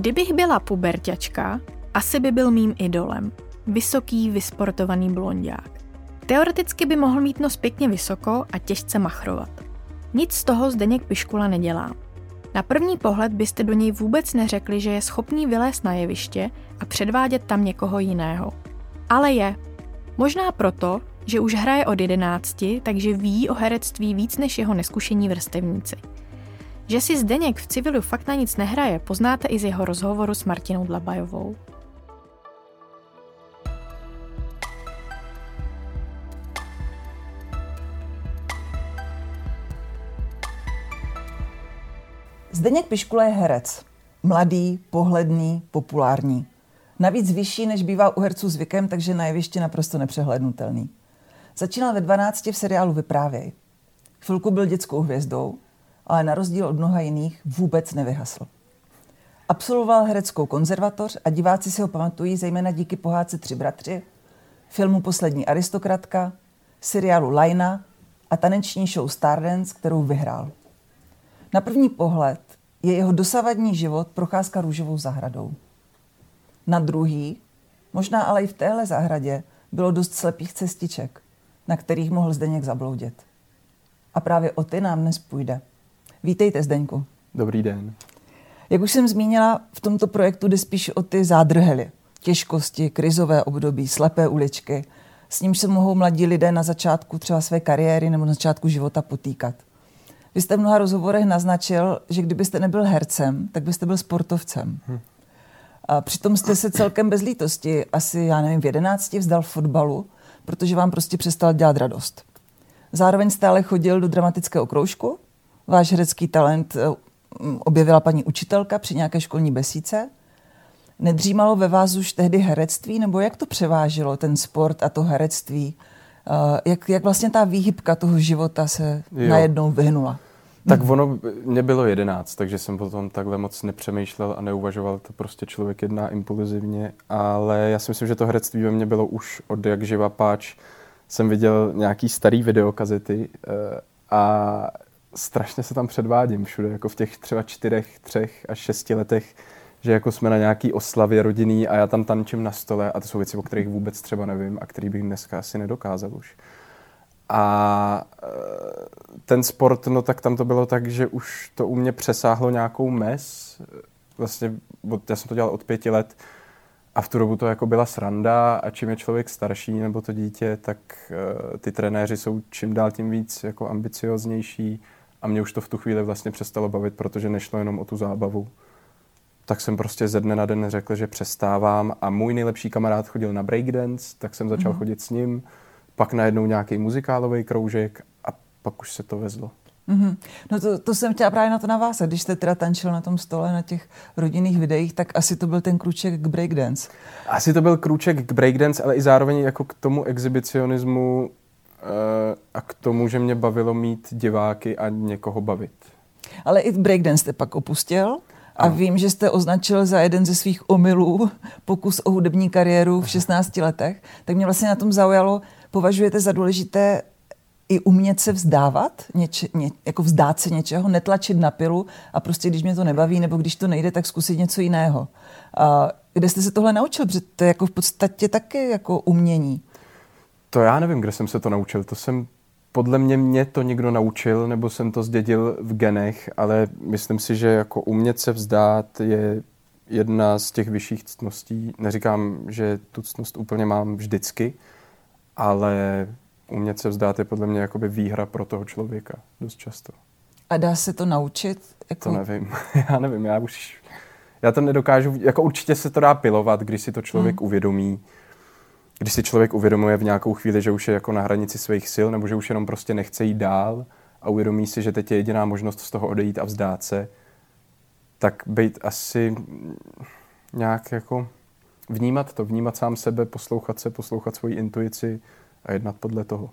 Kdybych byla puberťačka, asi by byl mým idolem. Vysoký, vysportovaný blondák. Teoreticky by mohl mít nos pěkně vysoko a těžce machrovat. Nic z toho Zdeněk Piškula nedělá. Na první pohled byste do něj vůbec neřekli, že je schopný vylézt na jeviště a předvádět tam někoho jiného. Ale je. Možná proto, že už hraje od jedenácti, takže ví o herectví víc než jeho neskušení vrstevníci. Že si Zdeněk v civilu fakt na nic nehraje, poznáte i z jeho rozhovoru s Martinou Dlabajovou. Zdeněk Piškula je herec. Mladý, pohledný, populární. Navíc vyšší, než bývá u herců zvykem, takže na jevišti naprosto nepřehlednutelný. Začínal ve 12 v seriálu Vyprávěj. Chvilku byl dětskou hvězdou, ale na rozdíl od mnoha jiných vůbec nevyhasl. Absolvoval hereckou konzervatoř a diváci si ho pamatují zejména díky pohádce Tři bratři, filmu Poslední aristokratka, seriálu Lajna a taneční show Stardance, kterou vyhrál. Na první pohled je jeho dosavadní život procházka růžovou zahradou. Na druhý, možná ale i v téhle zahradě, bylo dost slepých cestiček, na kterých mohl Zdeněk zabloudit. A právě o ty nám dnes půjde. Vítejte, Zdeňku. Dobrý den. Jak už jsem zmínila, v tomto projektu jde spíš o ty zádrhely, těžkosti, krizové období, slepé uličky, s nímž se mohou mladí lidé na začátku třeba své kariéry nebo na začátku života potýkat. Vy jste v mnoha rozhovorech naznačil, že kdybyste nebyl hercem, tak byste byl sportovcem. Hm. A přitom jste se celkem bez lítosti, asi, já nevím, v jedenácti vzdal fotbalu, protože vám prostě přestal dělat radost. Zároveň stále chodil do dramatického kroužku. Váš herecký talent eh, objevila paní učitelka při nějaké školní besíce. Nedřímalo ve vás už tehdy herectví, nebo jak to převážilo, ten sport a to herectví? Eh, jak, jak vlastně ta výhybka toho života se jo. najednou vyhnula? Tak ono, mě bylo jedenáct, takže jsem potom takhle moc nepřemýšlel a neuvažoval, to prostě člověk jedná impulzivně, ale já si myslím, že to herectví ve mně bylo už od jak živa páč. Jsem viděl nějaký starý videokazety eh, a strašně se tam předvádím všude, jako v těch třeba čtyřech, třech až šesti letech, že jako jsme na nějaký oslavě rodinný a já tam tančím na stole a to jsou věci, o kterých vůbec třeba nevím a který bych dneska asi nedokázal už. A e, ten sport, no tak tam to bylo tak, že už to u mě přesáhlo nějakou mez. Vlastně, já jsem to dělal od pěti let a v tu dobu to jako byla sranda a čím je člověk starší nebo to dítě, tak uh, ty trenéři jsou čím dál tím víc jako ambicioznější a mě už to v tu chvíli vlastně přestalo bavit, protože nešlo jenom o tu zábavu. Tak jsem prostě ze dne na den řekl, že přestávám a můj nejlepší kamarád chodil na breakdance, tak jsem začal mm-hmm. chodit s ním pak najednou nějaký muzikálový kroužek a pak už se to vezlo. Mm-hmm. No to, to jsem chtěla právě na to navázat. Když jste teda tančil na tom stole na těch rodinných videích, tak asi to byl ten krůček k breakdance. Asi to byl krůček k breakdance, ale i zároveň jako k tomu exhibicionismu a k tomu, že mě bavilo mít diváky a někoho bavit. Ale i breakdance jste pak opustil? A vím, že jste označil za jeden ze svých omylů pokus o hudební kariéru v 16 letech. Tak mě vlastně na tom zaujalo, považujete za důležité i umět se vzdávat, něče, ně, jako vzdát se něčeho, netlačit na pilu a prostě když mě to nebaví nebo když to nejde, tak zkusit něco jiného. A kde jste se tohle naučil? Protože to je jako v podstatě taky jako umění. To já nevím, kde jsem se to naučil. To jsem podle mě mě to někdo naučil, nebo jsem to zdědil v genech, ale myslím si, že jako umět se vzdát je jedna z těch vyšších ctností. Neříkám, že tu ctnost úplně mám vždycky, ale umět se vzdát je podle mě jakoby výhra pro toho člověka dost často. A dá se to naučit? Jako... To nevím. já nevím, já už... Já to nedokážu... Jako určitě se to dá pilovat, když si to člověk hmm. uvědomí. Když si člověk uvědomuje v nějakou chvíli, že už je jako na hranici svých sil, nebo že už jenom prostě nechce jít dál a uvědomí si, že teď je jediná možnost z toho odejít a vzdát se, tak být asi nějak jako vnímat to, vnímat sám sebe, poslouchat se, poslouchat svoji intuici a jednat podle toho.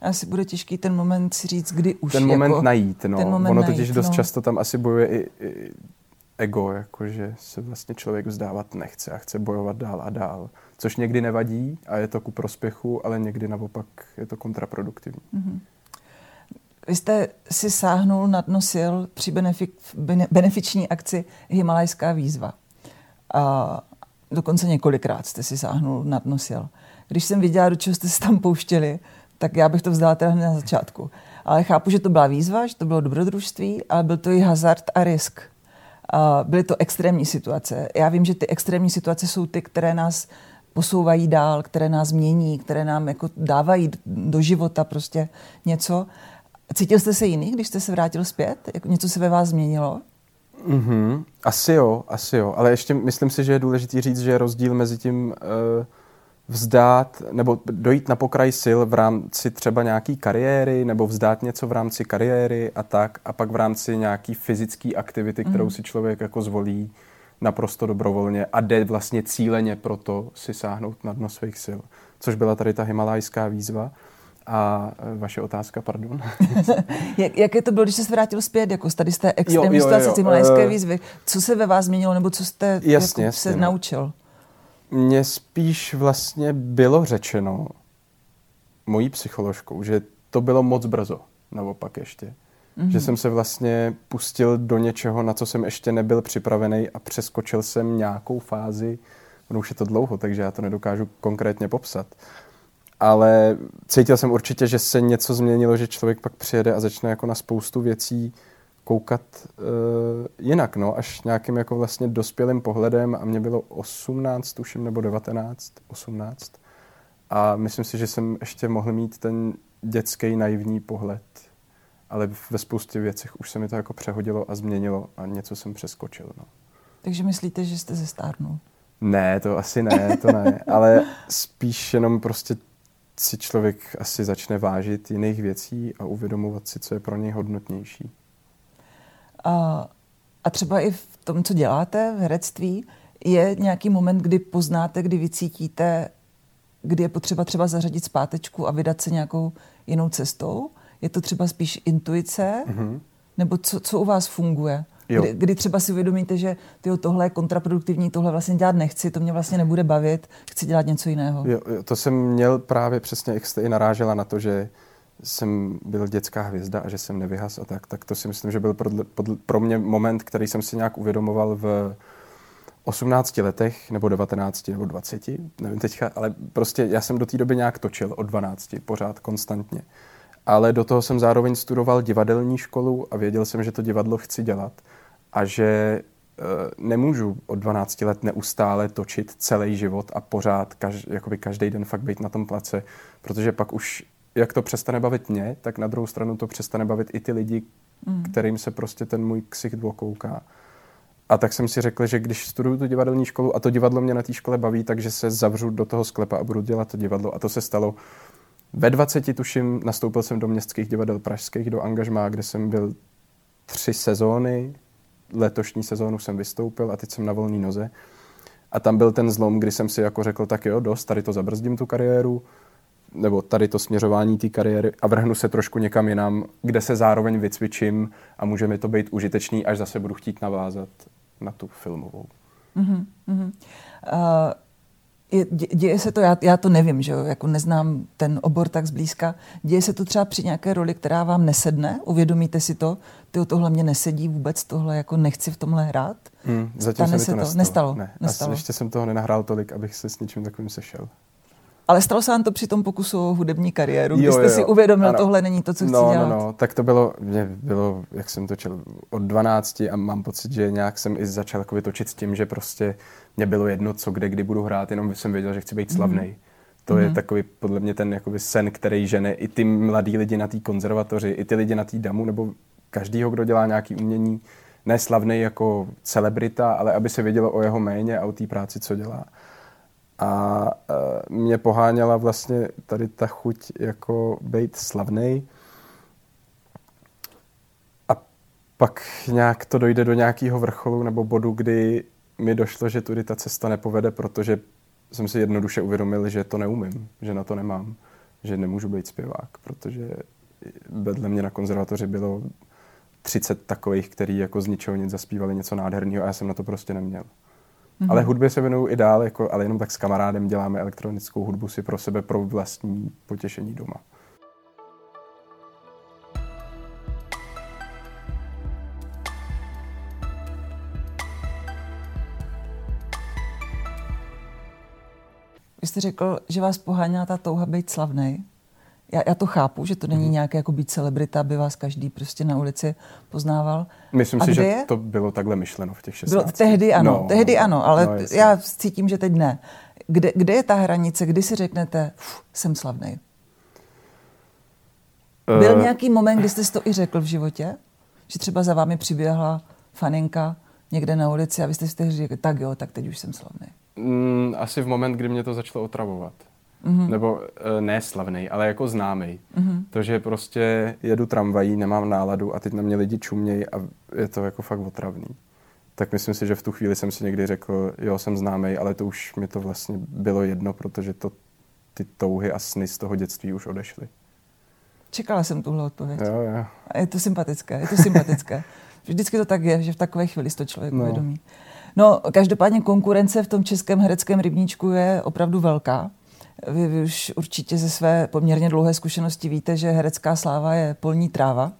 Asi bude těžký ten moment si říct, kdy už. Ten moment jako, najít, no. Ten moment ono totiž najít, dost no. často tam asi bojuje i, i ego, jakože se vlastně člověk vzdávat nechce a chce bojovat dál a dál. Což někdy nevadí a je to ku prospěchu, ale někdy naopak je to kontraproduktivní. Mm-hmm. Vy jste si sáhnul na dno sil při benefi- benefiční akci Himalajská výzva. A dokonce několikrát jste si sáhnul na dno sil. Když jsem viděla, do čeho jste se tam pouštěli, tak já bych to vzdala teda hned na začátku. Ale chápu, že to byla výzva, že to bylo dobrodružství, ale byl to i hazard a risk. Byly to extrémní situace. Já vím, že ty extrémní situace jsou ty, které nás posouvají dál, které nás mění, které nám jako dávají do života prostě něco. Cítil jste se jiný, když jste se vrátil zpět? Jako něco se ve vás změnilo? Mm-hmm. Asi jo, asi jo. Ale ještě myslím si, že je důležité říct, že rozdíl mezi tím uh, vzdát nebo dojít na pokraj sil v rámci třeba nějaký kariéry nebo vzdát něco v rámci kariéry a tak a pak v rámci nějaký fyzické aktivity, kterou mm. si člověk jako zvolí naprosto dobrovolně a jde vlastně cíleně pro to si sáhnout na dno svých sil. Což byla tady ta himalajská výzva. A e, vaše otázka, pardon. Jak, jaké to bylo, když jste se vrátil zpět, jako tady z té extrémní situace, ty himalajské výzvy? Co se ve vás změnilo, nebo co jste jasně, jako jasně, se no. naučil? Mně spíš vlastně bylo řečeno mojí psycholožkou, že to bylo moc brzo, naopak ještě. Mm-hmm. Že jsem se vlastně pustil do něčeho, na co jsem ještě nebyl připravený a přeskočil jsem nějakou fázi, no už je to dlouho, takže já to nedokážu konkrétně popsat. Ale cítil jsem určitě, že se něco změnilo, že člověk pak přijede a začne jako na spoustu věcí koukat uh, jinak, no, až nějakým jako vlastně dospělým pohledem a mě bylo 18, tuším, nebo 19, 18. A myslím si, že jsem ještě mohl mít ten dětský naivní pohled ale ve spoustě věcech už se mi to jako přehodilo a změnilo a něco jsem přeskočil. No. Takže myslíte, že jste zestárnul? Ne, to asi ne, to ne, ale spíš jenom prostě si člověk asi začne vážit jiných věcí a uvědomovat si, co je pro něj hodnotnější. A, a třeba i v tom, co děláte v herectví, je nějaký moment, kdy poznáte, kdy vycítíte, kdy je potřeba třeba zařadit zpátečku a vydat se nějakou jinou cestou? Je to třeba spíš intuice? Mm-hmm. Nebo co, co u vás funguje? Kdy, kdy třeba si uvědomíte, že tyjo, tohle je kontraproduktivní, tohle vlastně dělat nechci, to mě vlastně nebude bavit, chci dělat něco jiného. Jo, jo, to jsem měl právě přesně, jak jste i narážela na to, že jsem byl dětská hvězda a že jsem nevyhas a tak, tak to si myslím, že byl pro, pro mě moment, který jsem si nějak uvědomoval v 18 letech, nebo 19, nebo 20, nevím teďka, ale prostě já jsem do té doby nějak točil od 12, pořád konstantně. Ale do toho jsem zároveň studoval divadelní školu a věděl jsem, že to divadlo chci dělat a že e, nemůžu od 12 let neustále točit celý život a pořád, kaž, jakoby každý den fakt být na tom place, protože pak už, jak to přestane bavit mě, tak na druhou stranu to přestane bavit i ty lidi, mm. kterým se prostě ten můj ksicht dvokouká. A tak jsem si řekl, že když studuju tu divadelní školu a to divadlo mě na té škole baví, takže se zavřu do toho sklepa a budu dělat to divadlo. A to se stalo ve 20 tuším nastoupil jsem do městských divadel pražských, do angažmá, kde jsem byl tři sezóny. Letošní sezónu jsem vystoupil a teď jsem na volné noze. A tam byl ten zlom, kdy jsem si jako řekl, tak jo, dost, tady to zabrzdím tu kariéru, nebo tady to směřování té kariéry a vrhnu se trošku někam jinam, kde se zároveň vycvičím a může mi to být užitečný, až zase budu chtít navázat na tu filmovou. Mm-hmm. Uh, je, děje se to, já, já to nevím, že jo, jako neznám ten obor tak zblízka, děje se to třeba při nějaké roli, která vám nesedne, uvědomíte si to, ty tohle mě nesedí vůbec, tohle jako nechci v tomhle hrát? Hmm, zatím se mi to, to nestalo. Nestalo? Ne, nestalo. ještě jsem toho nenahrál tolik, abych se s něčím takovým sešel. Ale stalo se vám to při tom pokusu o hudební kariéru, kdy jste jo, si uvědomil, ano. tohle není to, co chci no, dělat? No, no, tak to bylo, mě bylo, jak jsem točil od 12 a mám pocit, že nějak jsem i začal jako točit s tím, že prostě mě bylo jedno, co kde, kdy budu hrát, jenom jsem věděl, že chci být slavný. Mm. To mm. je mhm. takový podle mě ten jakoby sen, který žene i ty mladí lidi na té konzervatoři, i ty lidi na té damu, nebo každýho, kdo dělá nějaký umění, ne slavný jako celebrita, ale aby se vědělo o jeho méně a o té práci, co dělá. A uh, mě poháněla vlastně tady ta chuť jako být slavný. A pak nějak to dojde do nějakého vrcholu nebo bodu, kdy mi došlo, že tudy ta cesta nepovede, protože jsem si jednoduše uvědomil, že to neumím, že na to nemám, že nemůžu být zpěvák, protože vedle mě na konzervatoři bylo 30 takových, kteří jako z ničeho nic zaspívali něco nádherného a já jsem na to prostě neměl. Mm-hmm. Ale hudbě se věnuju i dál, jako, ale jenom tak s kamarádem děláme elektronickou hudbu si pro sebe, pro vlastní potěšení doma. Vy jste řekl, že vás poháněla ta touha být slavný. Já, já to chápu, že to není mm. nějaké jako být celebrita, aby vás každý prostě na ulici poznával. Myslím A si, že je? to bylo takhle myšleno v těch 16. Bylo, tehdy ano, no, tehdy ano, ale no, já cítím, že teď ne. Kde, kde je ta hranice, kdy si řeknete, jsem slavný? Byl uh, nějaký moment, kdy jste to i řekl v životě? Že třeba za vámi přiběhla faninka někde na ulici a vy jste si řekli, tak jo, tak teď už jsem slavný. Mm, asi v moment, kdy mě to začalo otravovat. Mm-hmm. Nebo e, ne slavný, ale jako známý. Mm-hmm. To, že prostě jedu tramvají, nemám náladu a teď na mě lidi čumějí a je to jako fakt otravný. Tak myslím si, že v tu chvíli jsem si někdy řekl, jo, jsem známý, ale to už mi to vlastně bylo jedno, protože to, ty touhy a sny z toho dětství už odešly. Čekala jsem tuhle odpověď. Jo, jo. A je to sympatické, je to sympatické. Vždycky to tak je, že v takové chvíli to člověk no. uvědomí. No, každopádně konkurence v tom českém hereckém rybníčku je opravdu velká. Vy, vy už určitě ze své poměrně dlouhé zkušenosti víte, že herecká sláva je polní tráva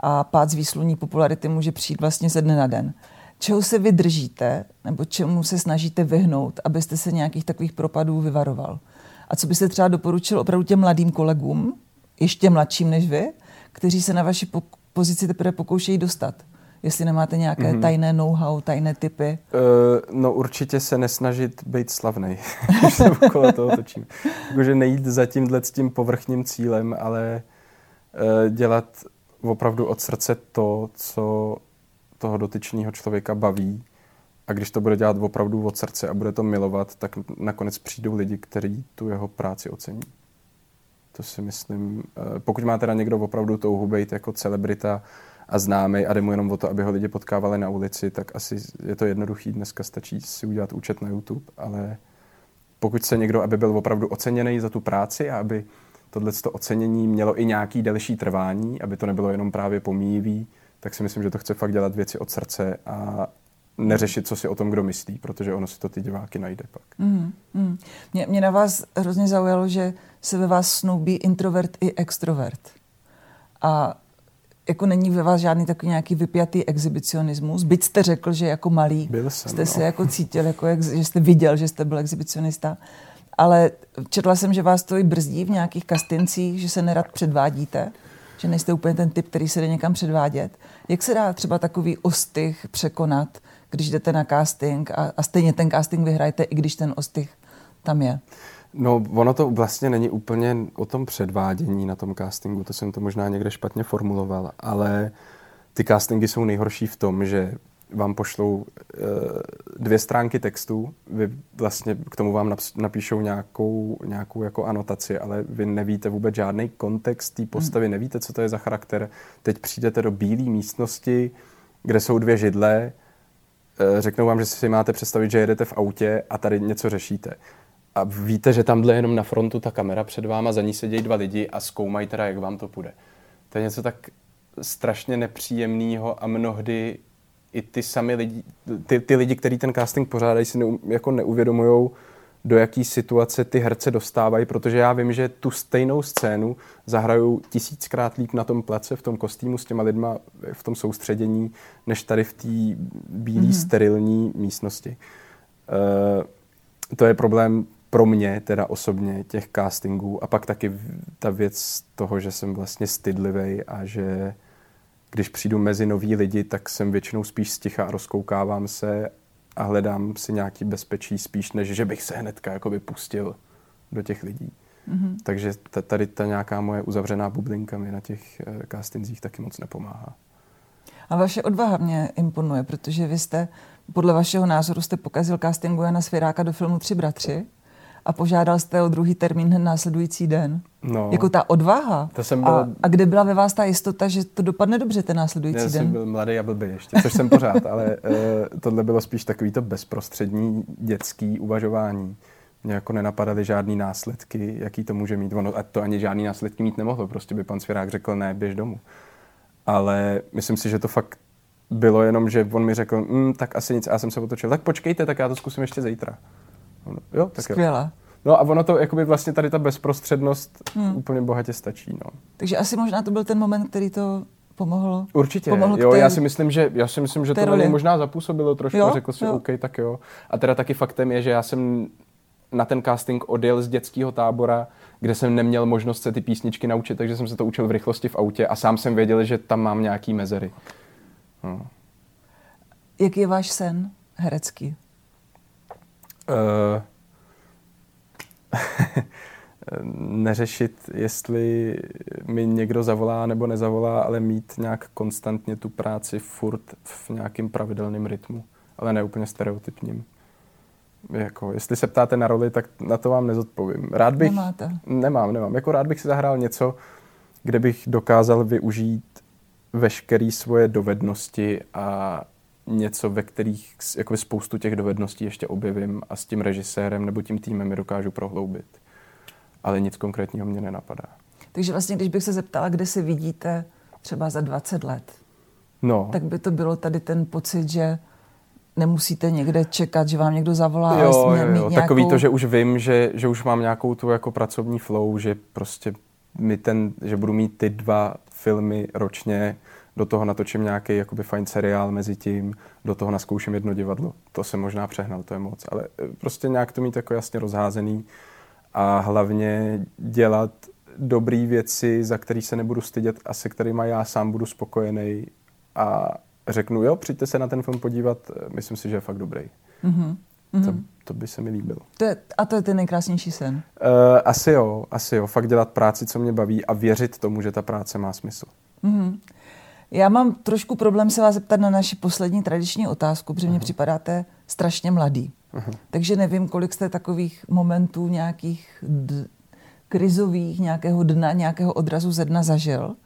a pád z výsluní popularity může přijít vlastně ze dne na den. Čeho se vydržíte nebo čemu se snažíte vyhnout, abyste se nějakých takových propadů vyvaroval? A co byste třeba doporučil opravdu těm mladým kolegům, ještě mladším než vy, kteří se na vaši pozici teprve pokoušejí dostat? Jestli nemáte nějaké mm-hmm. tajné know-how, tajné typy? Uh, no určitě se nesnažit být slavný, když se okolo toho točím. Jakože nejít za tímhle s tím povrchním cílem, ale uh, dělat opravdu od srdce to, co toho dotyčného člověka baví. A když to bude dělat opravdu od srdce a bude to milovat, tak nakonec přijdou lidi, kteří tu jeho práci ocení. To si myslím, uh, pokud má teda někdo opravdu touhu být jako celebrita, a známý a jde mu jenom o to, aby ho lidi potkávali na ulici, tak asi je to jednoduchý. Dneska stačí si udělat účet na YouTube, ale pokud se někdo, aby byl opravdu oceněný za tu práci a aby tohle ocenění mělo i nějaký delší trvání, aby to nebylo jenom právě pomíjivý, tak si myslím, že to chce fakt dělat věci od srdce a neřešit, co si o tom kdo myslí, protože ono si to ty diváky najde pak. Mm, mm. Mě, mě na vás hrozně zaujalo, že se ve vás snoubí introvert i extrovert. A jako není ve vás žádný takový nějaký vypjatý exhibicionismus. Byť jste řekl, že jako malý Byl jsem, jste no. se jako cítil, jako ex, že jste viděl, že jste byl exhibicionista. Ale četla jsem, že vás to i brzdí v nějakých kastincích, že se nerad předvádíte, že nejste úplně ten typ, který se jde někam předvádět. Jak se dá třeba takový ostych překonat, když jdete na casting a, a stejně ten casting vyhrajete, i když ten ostych tam je? No, ono to vlastně není úplně o tom předvádění na tom castingu, to jsem to možná někde špatně formuloval, ale ty castingy jsou nejhorší v tom, že vám pošlou e, dvě stránky textu, vy vlastně k tomu vám napíšou nějakou, nějakou jako anotaci, ale vy nevíte vůbec žádný kontext té postavy, hmm. nevíte, co to je za charakter. Teď přijdete do bílé místnosti, kde jsou dvě židle, e, řeknou vám, že si máte představit, že jedete v autě a tady něco řešíte a víte, že tamhle jenom na frontu ta kamera před váma, za ní sedějí dva lidi a zkoumají teda, jak vám to půjde. To je něco tak strašně nepříjemného a mnohdy i ty sami lidi, ty, ty lidi, kteří ten casting pořádají, si ne, jako neuvědomují, do jaký situace ty herce dostávají, protože já vím, že tu stejnou scénu zahrajou tisíckrát líp na tom place, v tom kostýmu s těma lidma, v tom soustředění, než tady v té bílé, mm-hmm. sterilní místnosti. Uh, to je problém pro mě teda osobně těch castingů a pak taky ta věc toho, že jsem vlastně stydlivý a že když přijdu mezi nový lidi, tak jsem většinou spíš sticha a rozkoukávám se a hledám si nějaký bezpečí spíš, než že bych se hnedka jakoby pustil do těch lidí. Mm-hmm. Takže tady ta nějaká moje uzavřená bublinka mi na těch uh, castingzích taky moc nepomáhá. A vaše odvaha mě imponuje, protože vy jste, podle vašeho názoru, jste pokazil castingu Jana Svěráka do filmu Tři bratři a požádal jste o druhý termín hned následující den. No, jako ta odvaha. To jsem byl... a, a kde byla ve vás ta jistota, že to dopadne dobře ten následující Já den? Já jsem byl mladý a blbý ještě, což jsem pořád, ale uh, tohle bylo spíš takový to bezprostřední dětský uvažování. Mě jako nenapadaly žádný následky, jaký to může mít. Ono, a to ani žádný následky mít nemohlo, prostě by pan Svěrák řekl, ne, běž domů. Ale myslím si, že to fakt bylo jenom, že on mi řekl, mm, tak asi nic, a já jsem se otočil, tak počkejte, tak já to zkusím ještě zítra. Jo, tak Skvělé. Jo. No a ono to, jakoby vlastně tady ta bezprostřednost hmm. úplně bohatě stačí. No. Takže asi možná to byl ten moment, který to pomohlo. Určitě, pomohlo jo, té, já si myslím, že, já si myslím, že to roli. možná zapůsobilo trošku, jo? řekl si, jo. OK, tak jo. A teda taky faktem je, že já jsem na ten casting odjel z dětského tábora, kde jsem neměl možnost se ty písničky naučit, takže jsem se to učil v rychlosti v autě a sám jsem věděl, že tam mám nějaký mezery. No. Jaký je váš sen herecký? Uh, neřešit, jestli mi někdo zavolá nebo nezavolá, ale mít nějak konstantně tu práci furt v nějakým pravidelném rytmu, ale ne úplně stereotypním. Jako, jestli se ptáte na roli, tak na to vám nezodpovím. Rád bych... Nemáte? Nemám, nemám. Jako rád bych si zahrál něco, kde bych dokázal využít veškeré svoje dovednosti a něco, ve kterých jako spoustu těch dovedností ještě objevím a s tím režisérem nebo tím týmem je dokážu prohloubit. Ale nic konkrétního mě nenapadá. Takže vlastně, když bych se zeptala, kde se vidíte třeba za 20 let, no. tak by to bylo tady ten pocit, že nemusíte někde čekat, že vám někdo zavolá. Jo, jo, jo. Nějakou... Takový to, že už vím, že, že už mám nějakou tu jako pracovní flow, že prostě mi ten, že budu mít ty dva filmy ročně, do toho natočím nějaký jakoby fajn seriál mezi tím, do toho naskouším jedno divadlo. To jsem možná přehnal, to je moc, ale eh, prostě nějak to mít jako jasně rozházený a hlavně dělat dobré věci, za který se nebudu stydět a se kterými já sám budu spokojený a řeknu, jo, přijďte se na ten film podívat, myslím si, že je fakt dobrý. Mm-hmm. To, to by se mi líbilo. To je, a to je ten nejkrásnější sen? Uh, asi jo, asi jo. Fakt dělat práci, co mě baví a věřit tomu, že ta práce má smysl. Mm-hmm. Já mám trošku problém se vás zeptat na naši poslední tradiční otázku, protože mně připadáte strašně mladý. Uh-huh. Takže nevím, kolik jste takových momentů nějakých d- krizových, nějakého dna, nějakého odrazu ze dna zažil,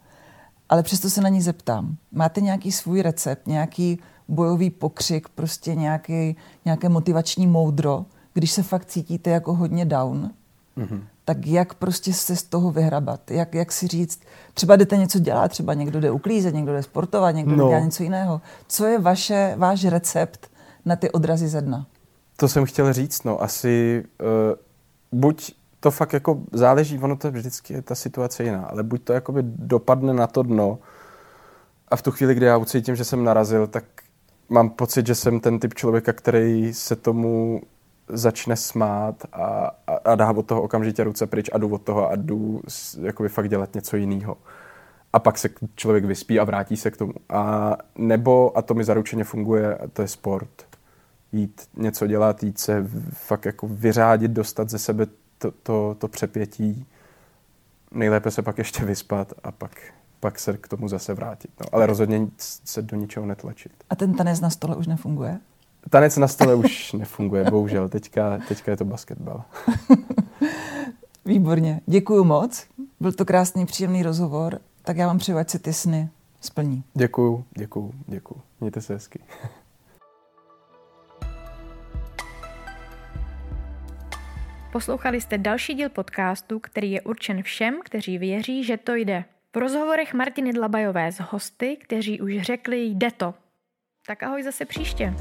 ale přesto se na ní zeptám. Máte nějaký svůj recept, nějaký bojový pokřik, prostě nějaký, nějaké motivační moudro, když se fakt cítíte jako hodně down, mm-hmm. Tak jak prostě se z toho vyhrabat? Jak, jak si říct, třeba jdete něco dělat, třeba někdo jde uklízet, někdo jde sportovat, někdo no. dělá něco jiného. Co je vaše, váš recept na ty odrazy ze dna? To jsem chtěl říct, no asi uh, buď to fakt jako záleží, ono to vždycky je ta situace jiná, ale buď to jakoby dopadne na to dno a v tu chvíli, kdy já ucítím, že jsem narazil, tak mám pocit, že jsem ten typ člověka, který se tomu začne smát a, a, a dá od toho okamžitě ruce pryč a jdu od toho a jdu jakoby fakt dělat něco jiného. A pak se člověk vyspí a vrátí se k tomu. A nebo, a to mi zaručeně funguje, to je sport. Jít něco dělat, jít se fakt jako vyřádit, dostat ze sebe to, to, to přepětí. Nejlépe se pak ještě vyspat a pak pak se k tomu zase vrátit. No. Ale rozhodně se do ničeho netlačit. A ten tanec na stole už nefunguje? Tanec na stole už nefunguje, bohužel. Teďka, teďka je to basketbal. Výborně. Děkuji moc. Byl to krásný, příjemný rozhovor. Tak já vám přeju, ať se ty sny splní. Děkuju, děkuju, děkuju. Mějte se hezky. Poslouchali jste další díl podcastu, který je určen všem, kteří věří, že to jde. V rozhovorech Martiny Dlabajové s hosty, kteří už řekli jde to. Tak ahoj zase příště.